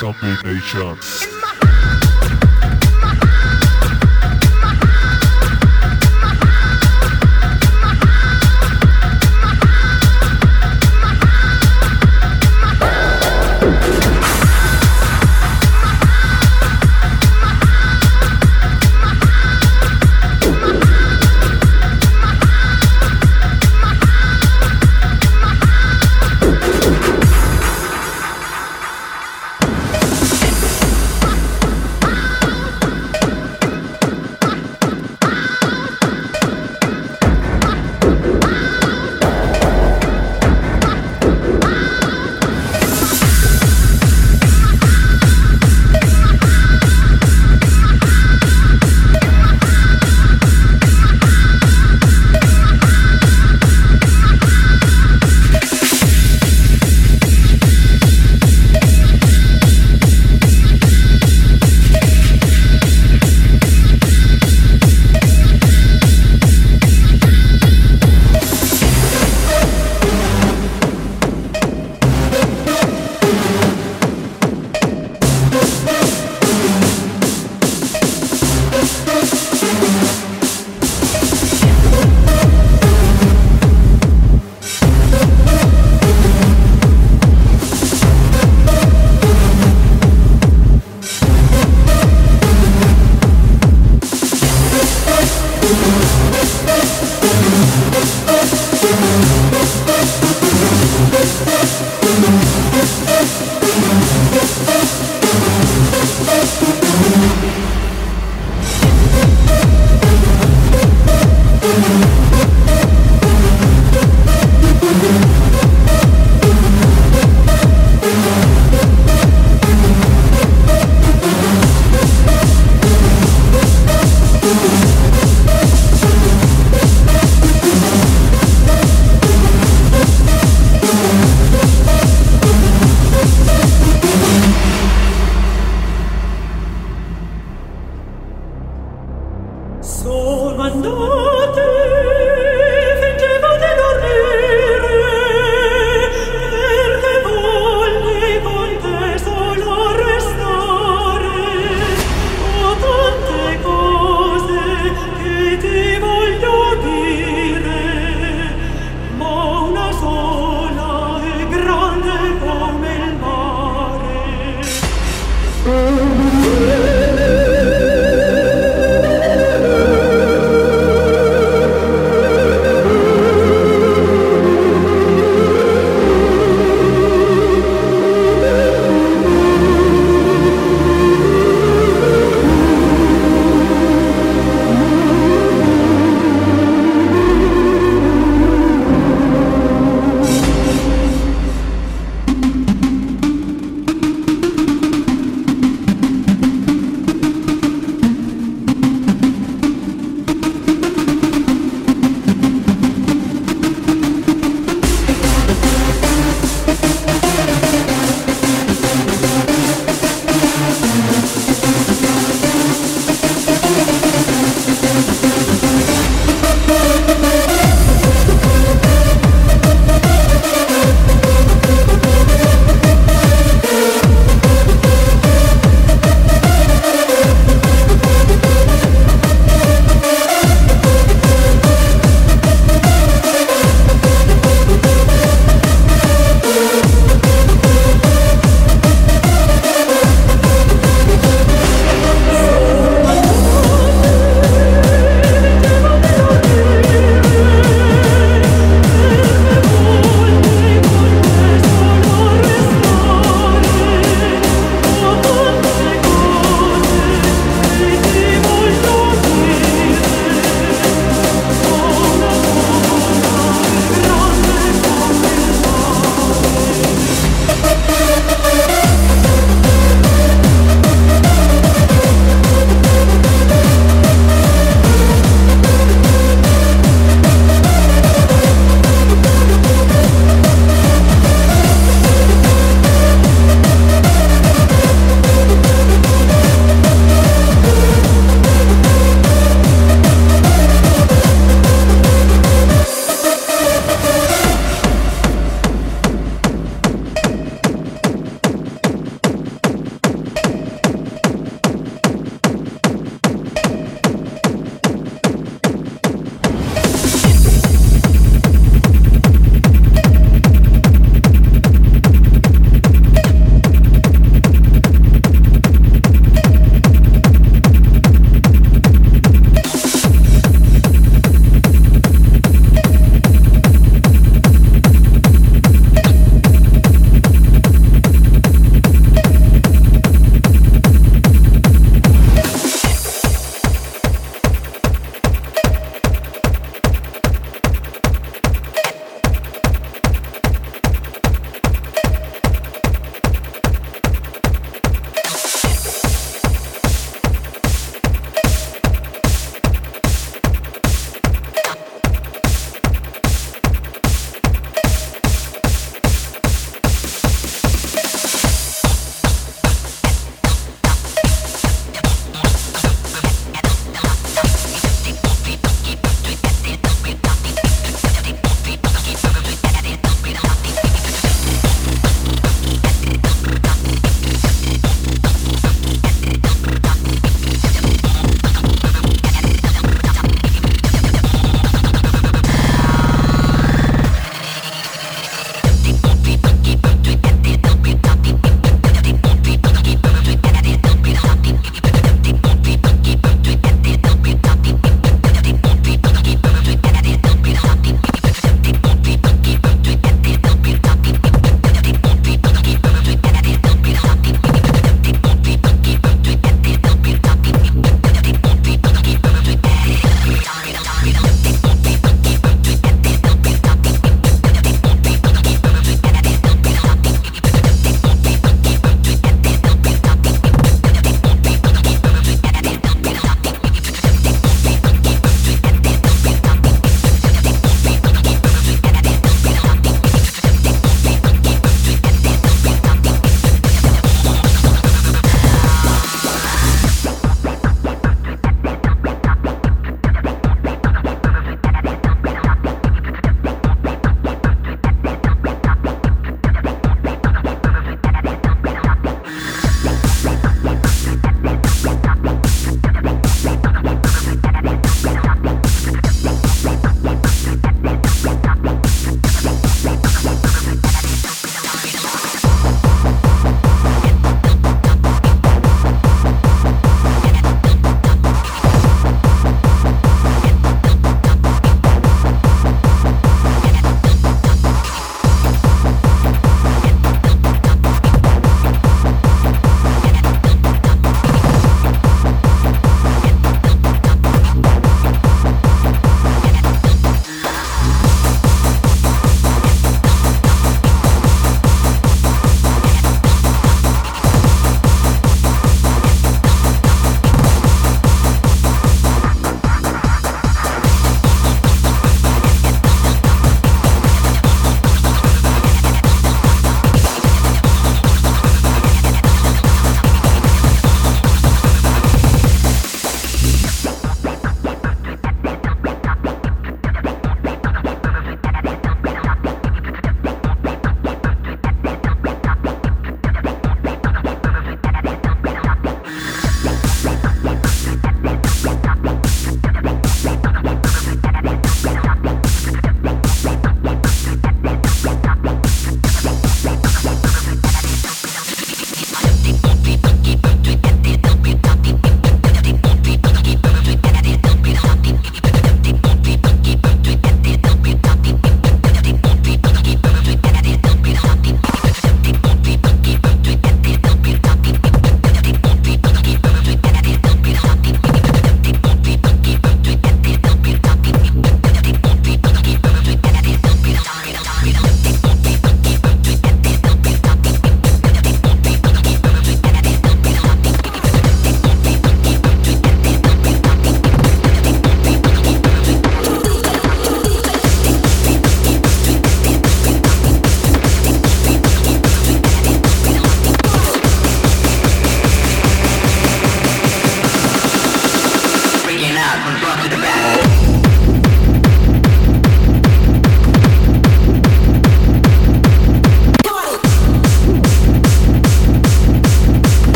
Submit Nations.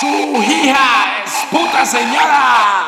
Su hija es puta señora.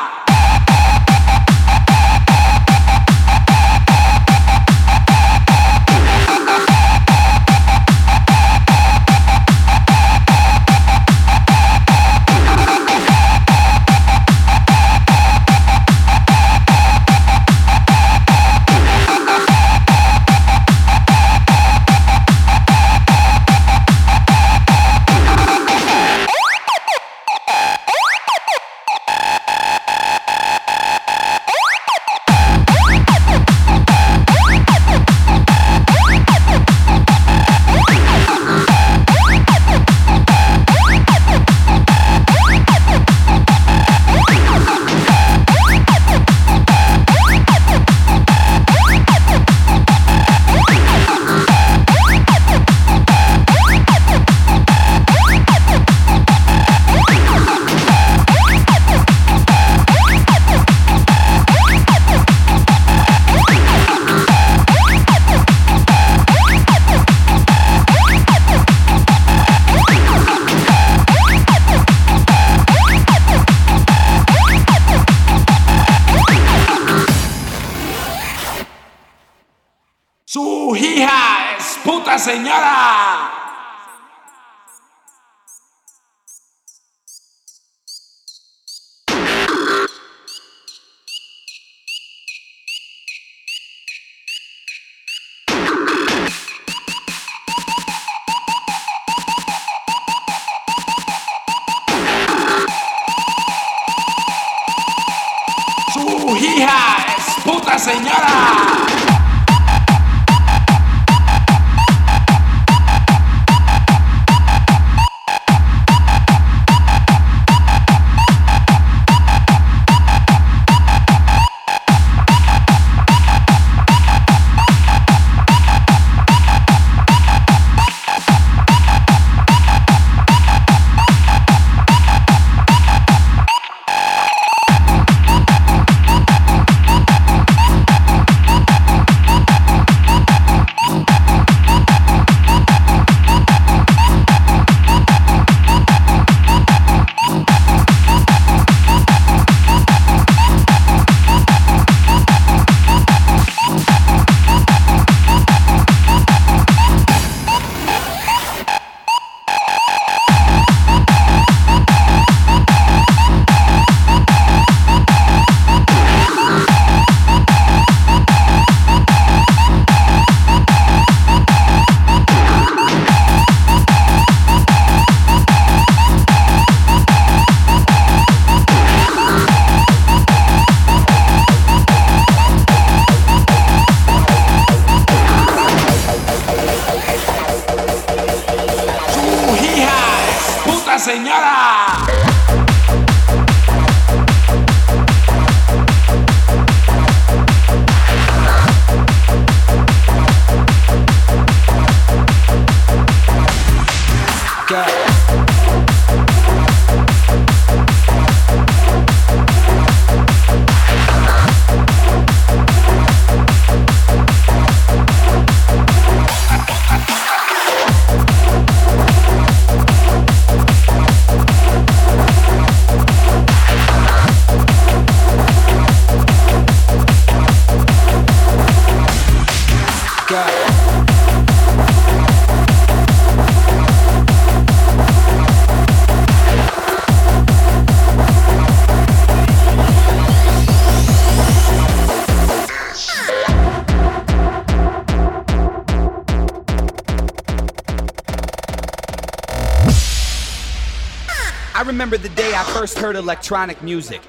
Remember the day I first heard electronic music.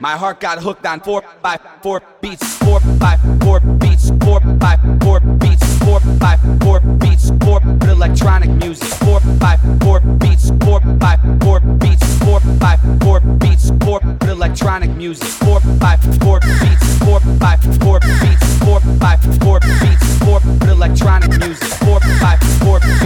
My heart got hooked on four by four beats, four by four beats, four by four beats, four by four beats, four electronic music, four by four beats, four by four beats, four by four beats, four electronic music, four by four beats, four by four beats, four by four beats, four electronic music, four by four beats,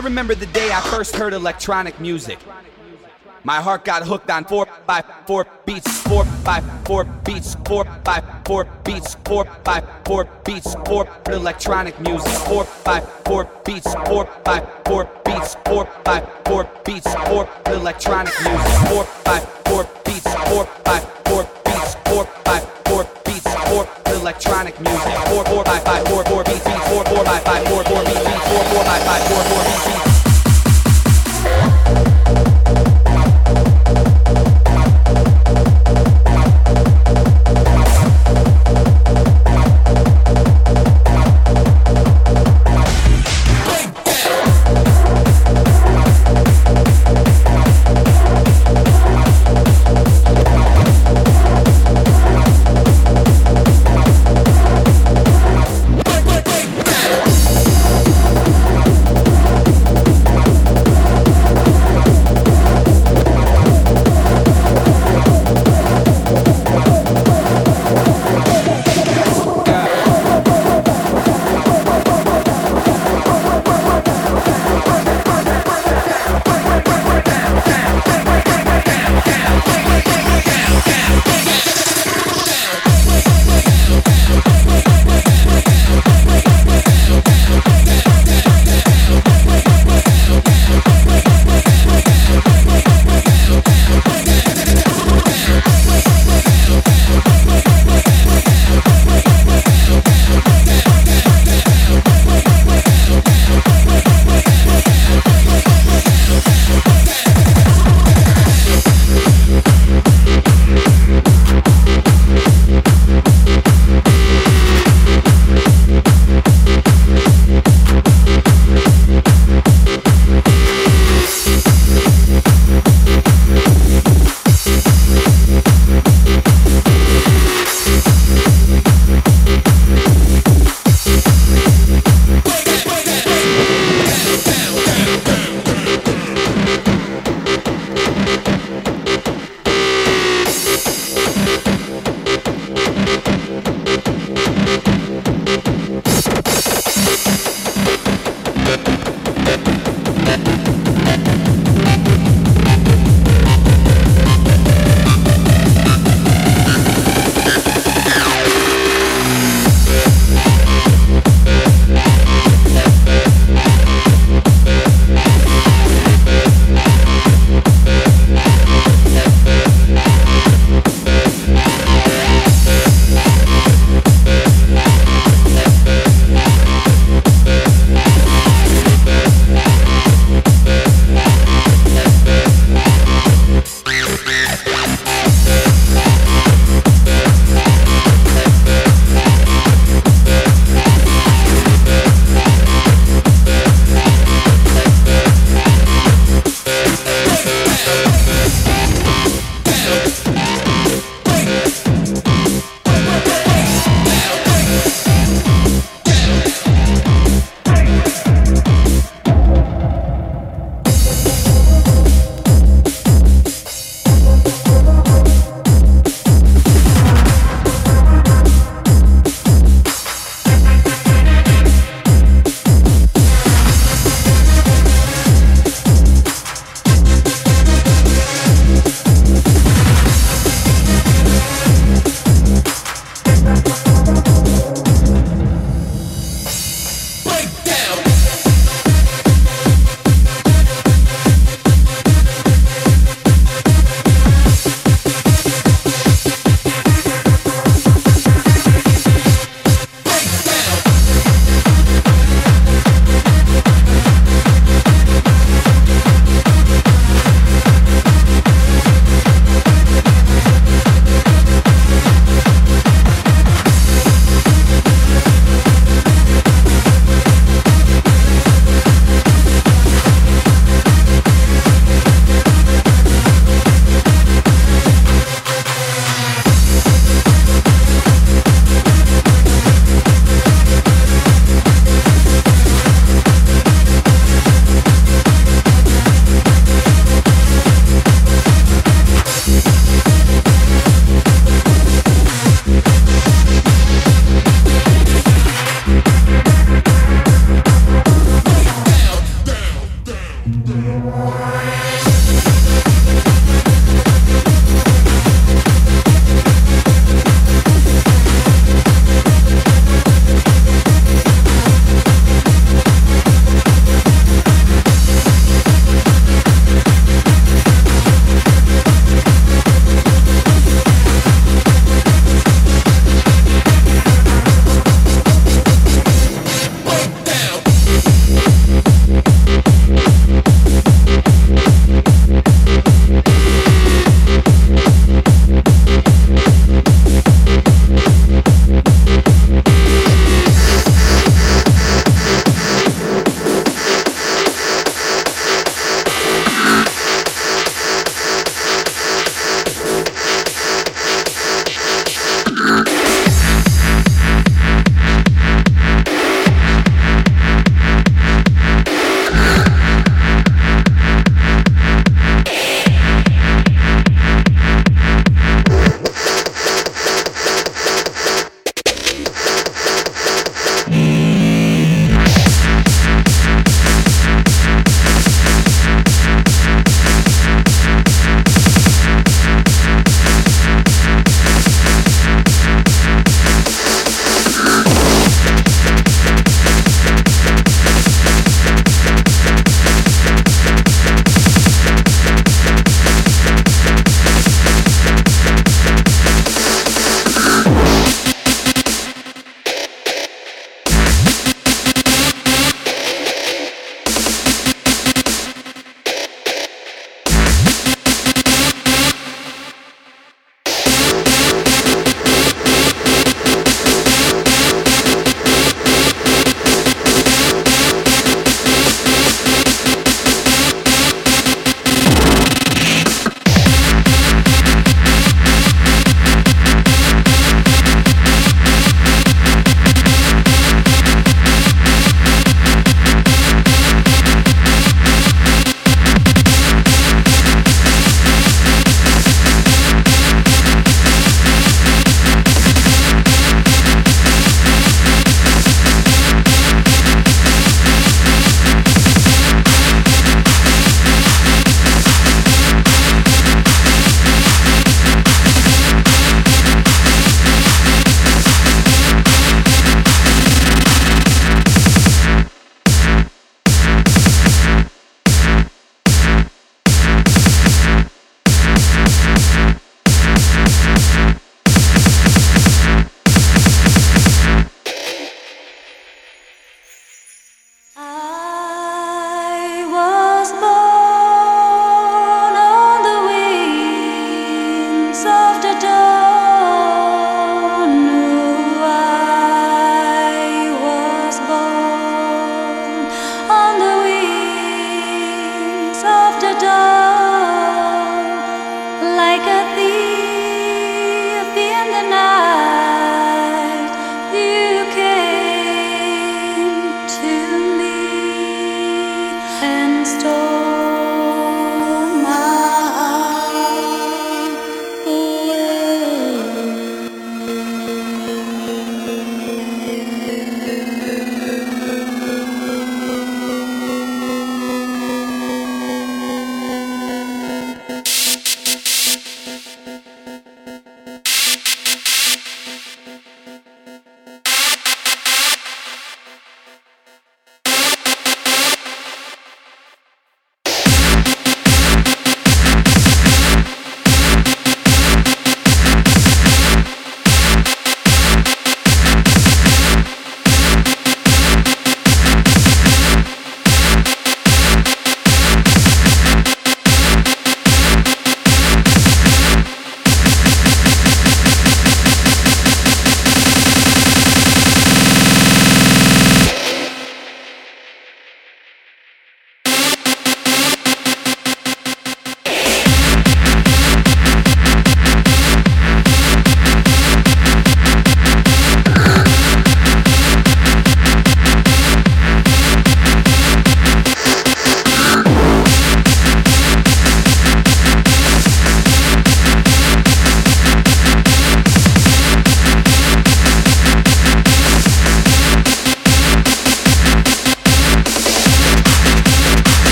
I remember the day I first heard electronic music. My heart got hooked on four by four beats, four by four beats, four by four beats, four by four beats, four electronic music, four by four beats, four by four beats, four by four beats, four electronic music, four by four beats, four by four beats, four by four beats, four electronic music, four four by five four four beats, beats, four four by five four four beats, four four by five four four beats.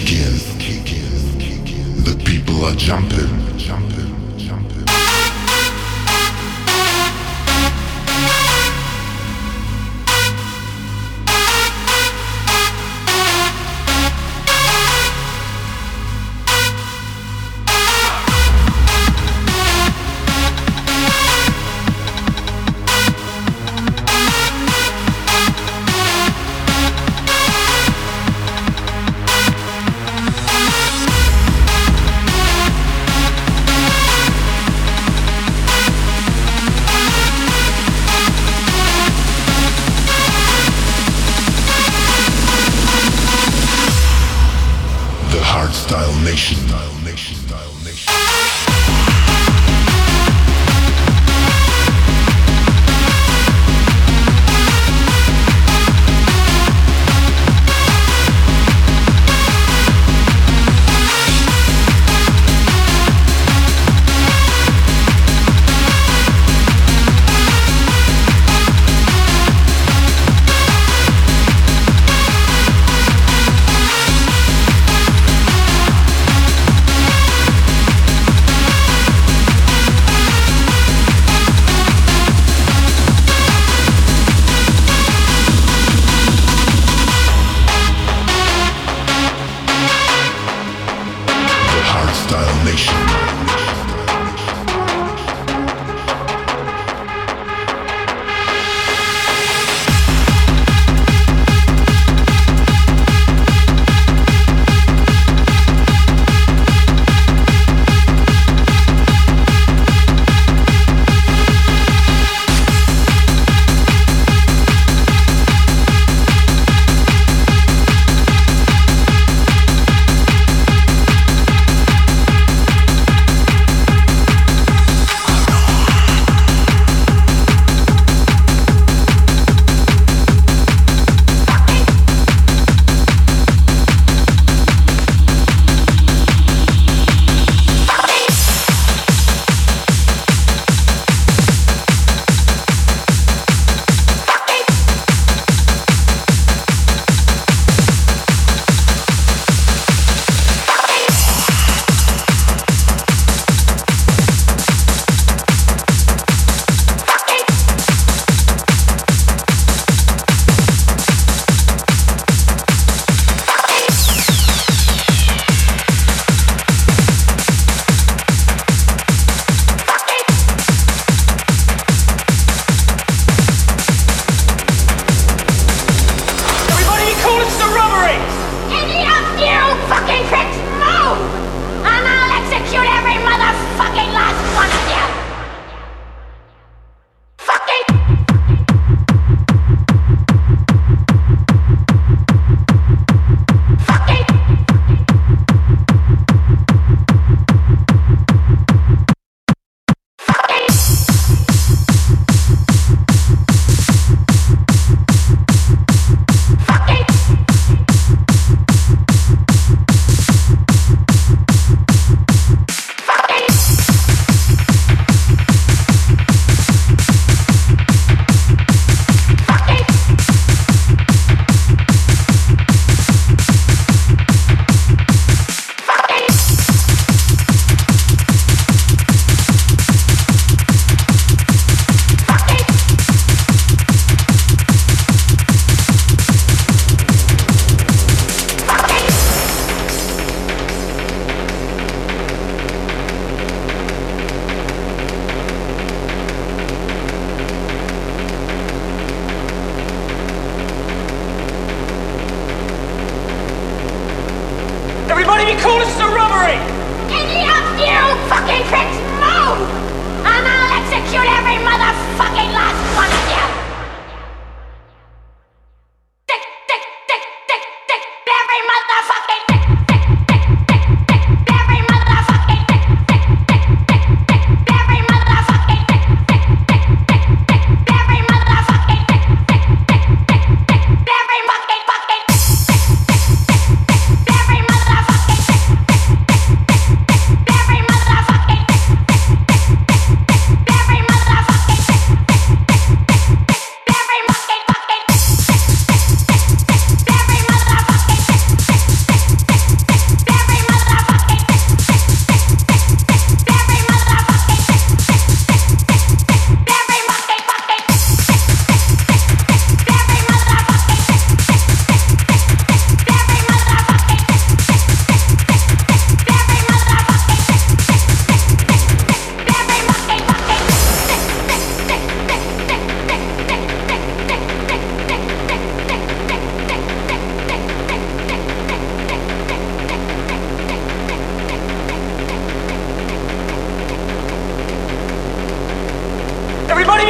Kicking. The people are jumping.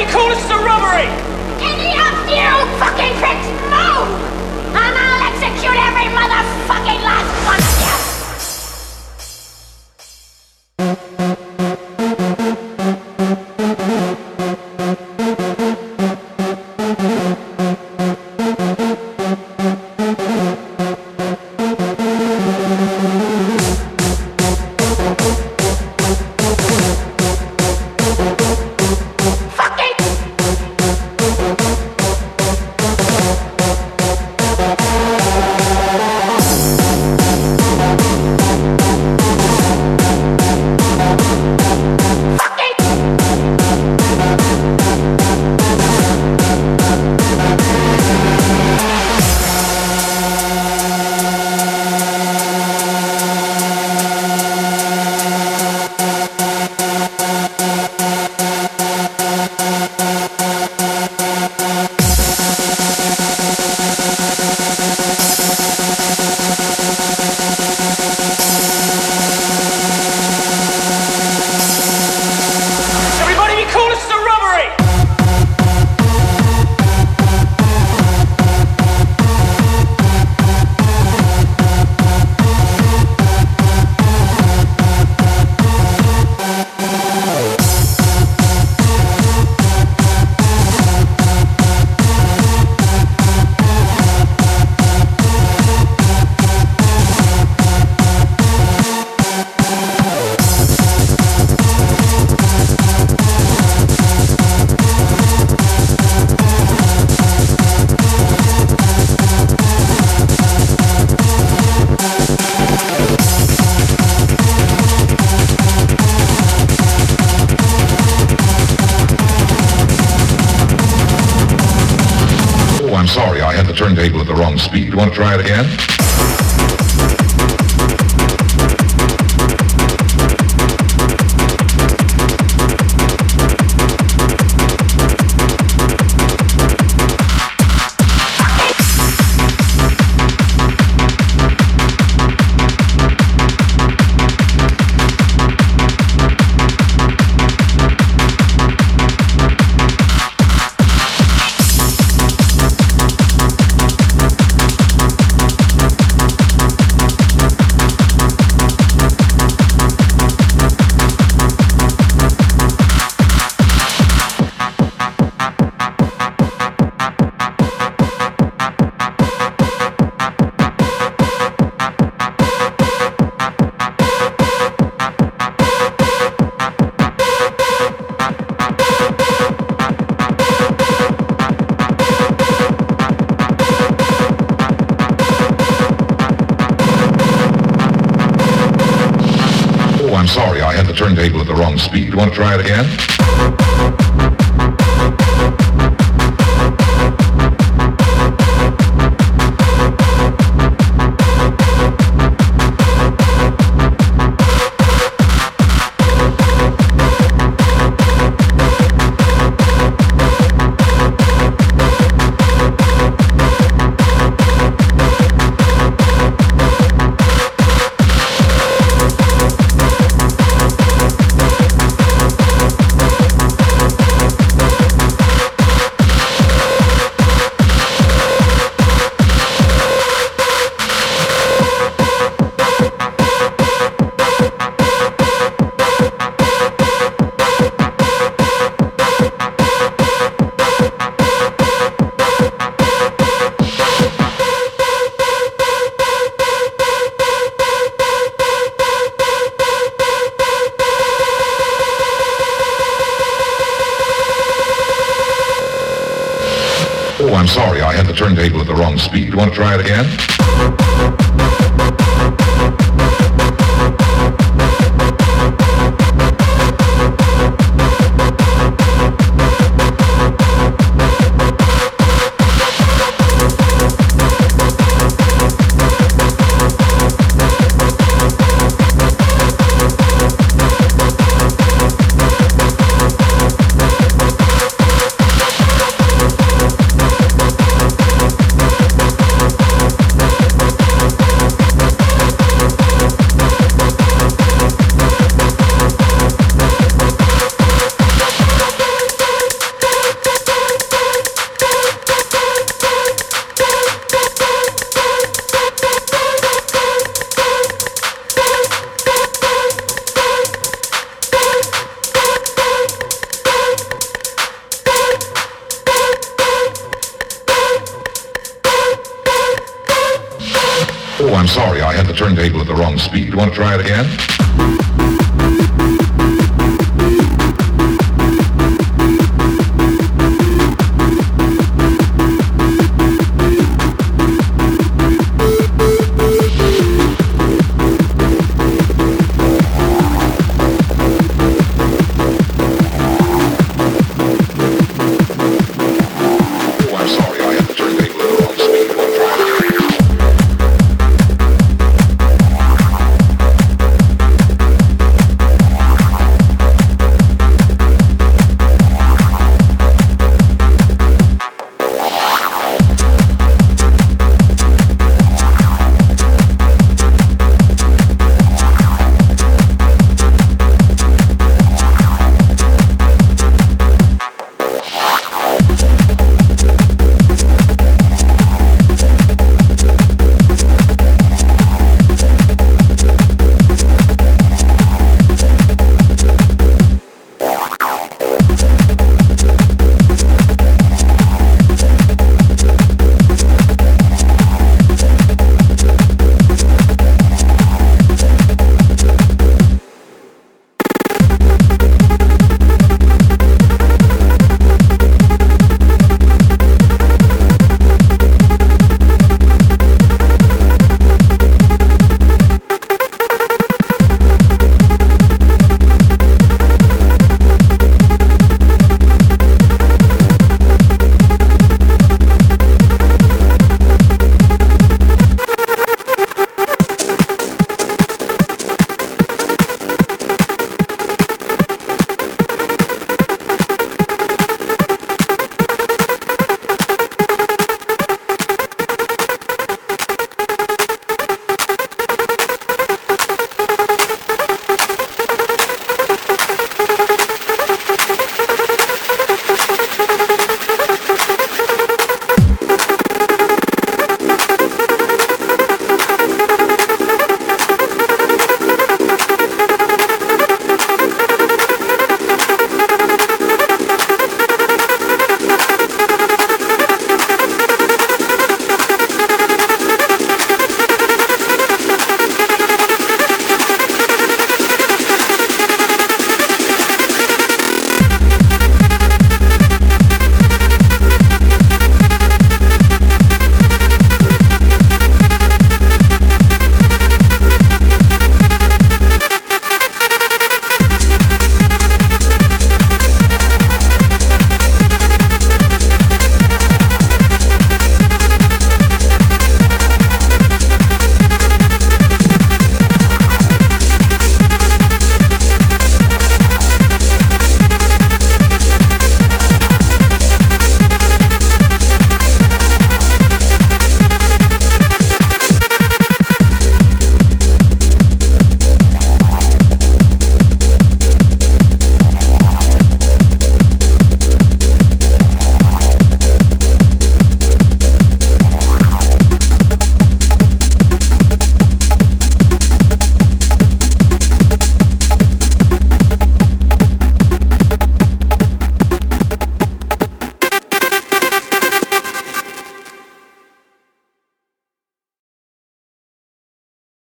You call this a robbery? Any of you fucking pricks move! And I'll execute every motherfucker! You want to try it again?